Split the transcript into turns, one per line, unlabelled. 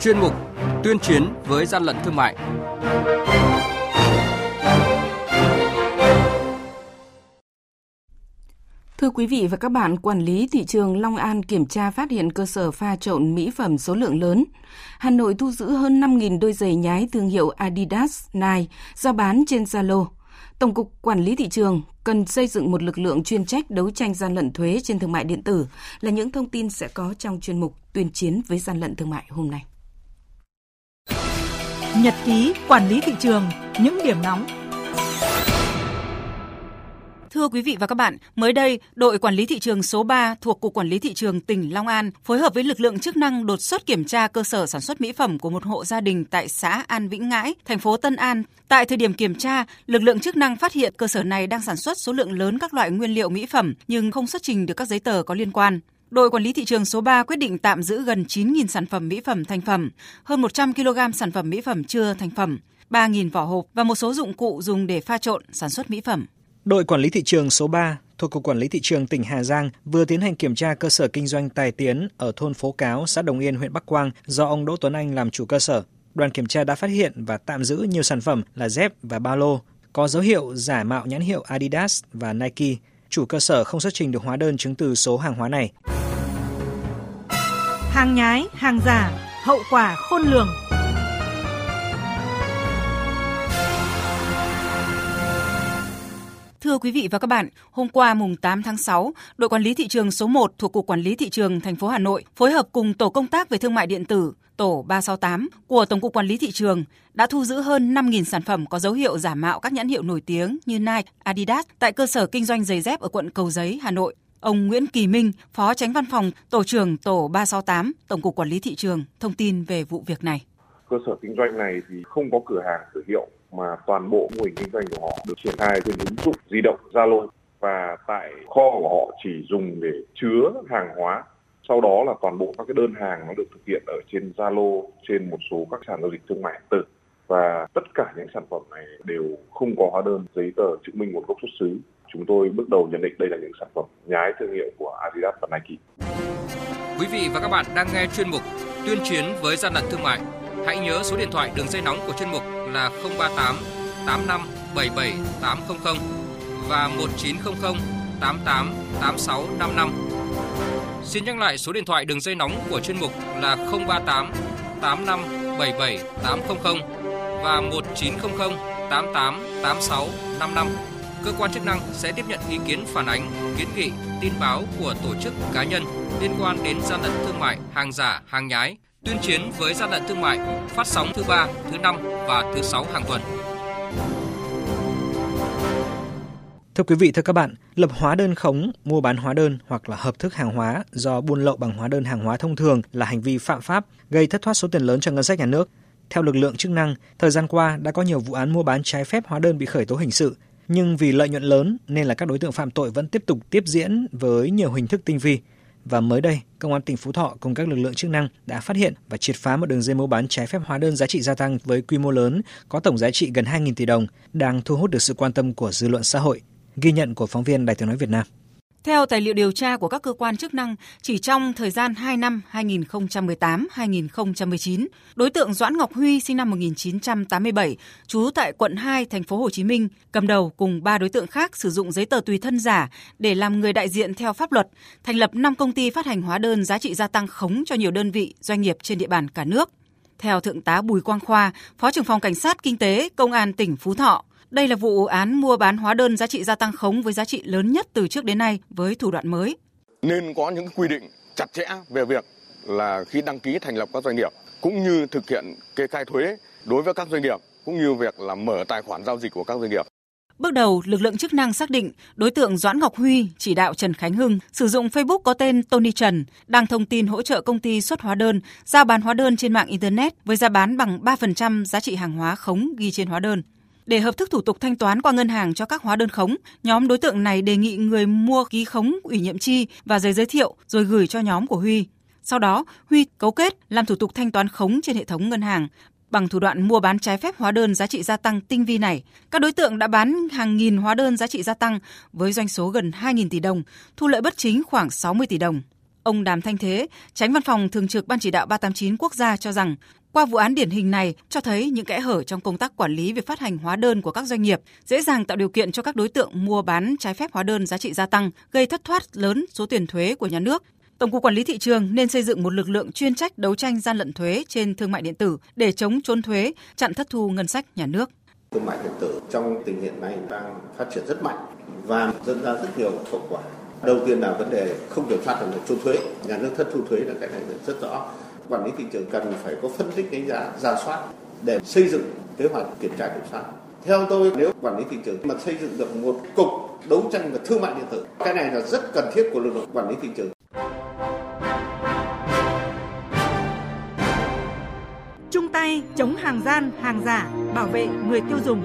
chuyên mục Tuyên chiến với gian lận thương mại.
Thưa quý vị và các bạn, quản lý thị trường Long An kiểm tra phát hiện cơ sở pha trộn mỹ phẩm số lượng lớn. Hà Nội thu giữ hơn 5.000 đôi giày nhái thương hiệu Adidas, Nike giao bán trên Zalo. Tổng cục Quản lý thị trường cần xây dựng một lực lượng chuyên trách đấu tranh gian lận thuế trên thương mại điện tử là những thông tin sẽ có trong chuyên mục tuyên chiến với gian lận thương mại hôm nay.
Nhật ký quản lý thị trường, những điểm nóng
Thưa quý vị và các bạn, mới đây, đội quản lý thị trường số 3 thuộc Cục Quản lý Thị trường tỉnh Long An phối hợp với lực lượng chức năng đột xuất kiểm tra cơ sở sản xuất mỹ phẩm của một hộ gia đình tại xã An Vĩnh Ngãi, thành phố Tân An. Tại thời điểm kiểm tra, lực lượng chức năng phát hiện cơ sở này đang sản xuất số lượng lớn các loại nguyên liệu mỹ phẩm nhưng không xuất trình được các giấy tờ có liên quan. Đội quản lý thị trường số 3 quyết định tạm giữ gần 9.000 sản phẩm mỹ phẩm thành phẩm, hơn 100 kg sản phẩm mỹ phẩm chưa thành phẩm, 3.000 vỏ hộp và một số dụng cụ dùng để pha trộn sản xuất mỹ phẩm.
Đội quản lý thị trường số 3 thuộc Cục Quản lý Thị trường tỉnh Hà Giang vừa tiến hành kiểm tra cơ sở kinh doanh Tài Tiến ở thôn Phố Cáo, xã Đồng Yên, huyện Bắc Quang do ông Đỗ Tuấn Anh làm chủ cơ sở. Đoàn kiểm tra đã phát hiện và tạm giữ nhiều sản phẩm là dép và ba lô, có dấu hiệu giả mạo nhãn hiệu Adidas và Nike. Chủ cơ sở không xuất trình được hóa đơn chứng từ số hàng hóa này.
Hàng nhái, hàng giả, hậu quả khôn lường.
Thưa quý vị và các bạn, hôm qua mùng 8 tháng 6, đội quản lý thị trường số 1 thuộc Cục Quản lý Thị trường thành phố Hà Nội phối hợp cùng Tổ công tác về thương mại điện tử tổ 368 của Tổng cục Quản lý Thị trường đã thu giữ hơn 5.000 sản phẩm có dấu hiệu giả mạo các nhãn hiệu nổi tiếng như Nike, Adidas tại cơ sở kinh doanh giày dép ở quận Cầu Giấy, Hà Nội. Ông Nguyễn Kỳ Minh, Phó Tránh Văn phòng Tổ trưởng Tổ 368, Tổng cục Quản lý Thị trường, thông tin về vụ việc này.
Cơ sở kinh doanh này thì không có cửa hàng cửa hiệu mà toàn bộ mô hình kinh doanh của họ được triển khai trên ứng dụng di động Zalo. Và tại kho của họ chỉ dùng để chứa hàng hóa. Sau đó là toàn bộ các cái đơn hàng nó được thực hiện ở trên Zalo trên một số các sàn giao dịch thương mại điện tử. Và tất cả những sản phẩm này đều không có hóa đơn giấy tờ chứng minh nguồn gốc xuất xứ chúng tôi bước đầu nhận định đây là những sản phẩm nhái thương hiệu của Adidas và Nike.
Quý vị và các bạn đang nghe chuyên mục Tuyên chiến với gian lận thương mại. Hãy nhớ số điện thoại đường dây nóng của chuyên mục là 038 85 77 800 và 1900 88 86 55. Xin nhắc lại số điện thoại đường dây nóng của chuyên mục là 038 85 77 800 và 1900 88 86 55. Cơ quan chức năng sẽ tiếp nhận ý kiến phản ánh, kiến nghị, tin báo của tổ chức cá nhân liên quan đến gian lận thương mại, hàng giả, hàng nhái, tuyên chiến với gian lận thương mại phát sóng thứ ba, thứ năm và thứ sáu hàng tuần.
Thưa quý vị, thưa các bạn, lập hóa đơn khống, mua bán hóa đơn hoặc là hợp thức hàng hóa do buôn lậu bằng hóa đơn hàng hóa thông thường là hành vi phạm pháp, gây thất thoát số tiền lớn cho ngân sách nhà nước. Theo lực lượng chức năng, thời gian qua đã có nhiều vụ án mua bán trái phép hóa đơn bị khởi tố hình sự, nhưng vì lợi nhuận lớn nên là các đối tượng phạm tội vẫn tiếp tục tiếp diễn với nhiều hình thức tinh vi. Và mới đây, Công an tỉnh Phú Thọ cùng các lực lượng chức năng đã phát hiện và triệt phá một đường dây mua bán trái phép hóa đơn giá trị gia tăng với quy mô lớn, có tổng giá trị gần 2.000 tỷ đồng, đang thu hút được sự quan tâm của dư luận xã hội. Ghi nhận của phóng viên Đài tiếng nói Việt Nam.
Theo tài liệu điều tra của các cơ quan chức năng, chỉ trong thời gian 2 năm 2018-2019, đối tượng Doãn Ngọc Huy sinh năm 1987, trú tại quận 2 thành phố Hồ Chí Minh, cầm đầu cùng ba đối tượng khác sử dụng giấy tờ tùy thân giả để làm người đại diện theo pháp luật, thành lập 5 công ty phát hành hóa đơn giá trị gia tăng khống cho nhiều đơn vị, doanh nghiệp trên địa bàn cả nước. Theo Thượng tá Bùi Quang Khoa, Phó trưởng phòng Cảnh sát Kinh tế Công an tỉnh Phú Thọ, đây là vụ án mua bán hóa đơn giá trị gia tăng khống với giá trị lớn nhất từ trước đến nay với thủ đoạn mới.
Nên có những quy định chặt chẽ về việc là khi đăng ký thành lập các doanh nghiệp cũng như thực hiện kê khai thuế đối với các doanh nghiệp cũng như việc là mở tài khoản giao dịch của các doanh nghiệp.
Bước đầu, lực lượng chức năng xác định đối tượng Doãn Ngọc Huy chỉ đạo Trần Khánh Hưng sử dụng Facebook có tên Tony Trần đăng thông tin hỗ trợ công ty xuất hóa đơn, giao bán hóa đơn trên mạng Internet với giá bán bằng 3% giá trị hàng hóa khống ghi trên hóa đơn. Để hợp thức thủ tục thanh toán qua ngân hàng cho các hóa đơn khống, nhóm đối tượng này đề nghị người mua ký khống ủy nhiệm chi và giấy giới thiệu rồi gửi cho nhóm của Huy. Sau đó, Huy cấu kết làm thủ tục thanh toán khống trên hệ thống ngân hàng. Bằng thủ đoạn mua bán trái phép hóa đơn giá trị gia tăng tinh vi này, các đối tượng đã bán hàng nghìn hóa đơn giá trị gia tăng với doanh số gần 2.000 tỷ đồng, thu lợi bất chính khoảng 60 tỷ đồng. Ông Đàm Thanh Thế, tránh văn phòng thường trực Ban chỉ đạo 389 quốc gia cho rằng qua vụ án điển hình này cho thấy những kẽ hở trong công tác quản lý về phát hành hóa đơn của các doanh nghiệp, dễ dàng tạo điều kiện cho các đối tượng mua bán trái phép hóa đơn giá trị gia tăng, gây thất thoát lớn số tiền thuế của nhà nước. Tổng cục Quản lý thị trường nên xây dựng một lực lượng chuyên trách đấu tranh gian lận thuế trên thương mại điện tử để chống trốn thuế, chặn thất thu ngân sách nhà nước.
Thương mại điện tử trong tình hiện nay đang phát triển rất mạnh và dẫn ra rất nhiều hậu quả. Đầu tiên là vấn đề không kiểm soát được trốn thuế, nhà nước thất thu thuế là cái này rất rõ quản lý thị trường cần phải có phân tích đánh giá, giả soát để xây dựng kế hoạch kiểm tra kiểm soát. Theo tôi nếu quản lý thị trường mà xây dựng được một cục đấu tranh và thương mại điện tử, cái này là rất cần thiết của lực lượng quản lý thị trường.
Chung tay chống hàng gian, hàng giả, bảo vệ người tiêu dùng.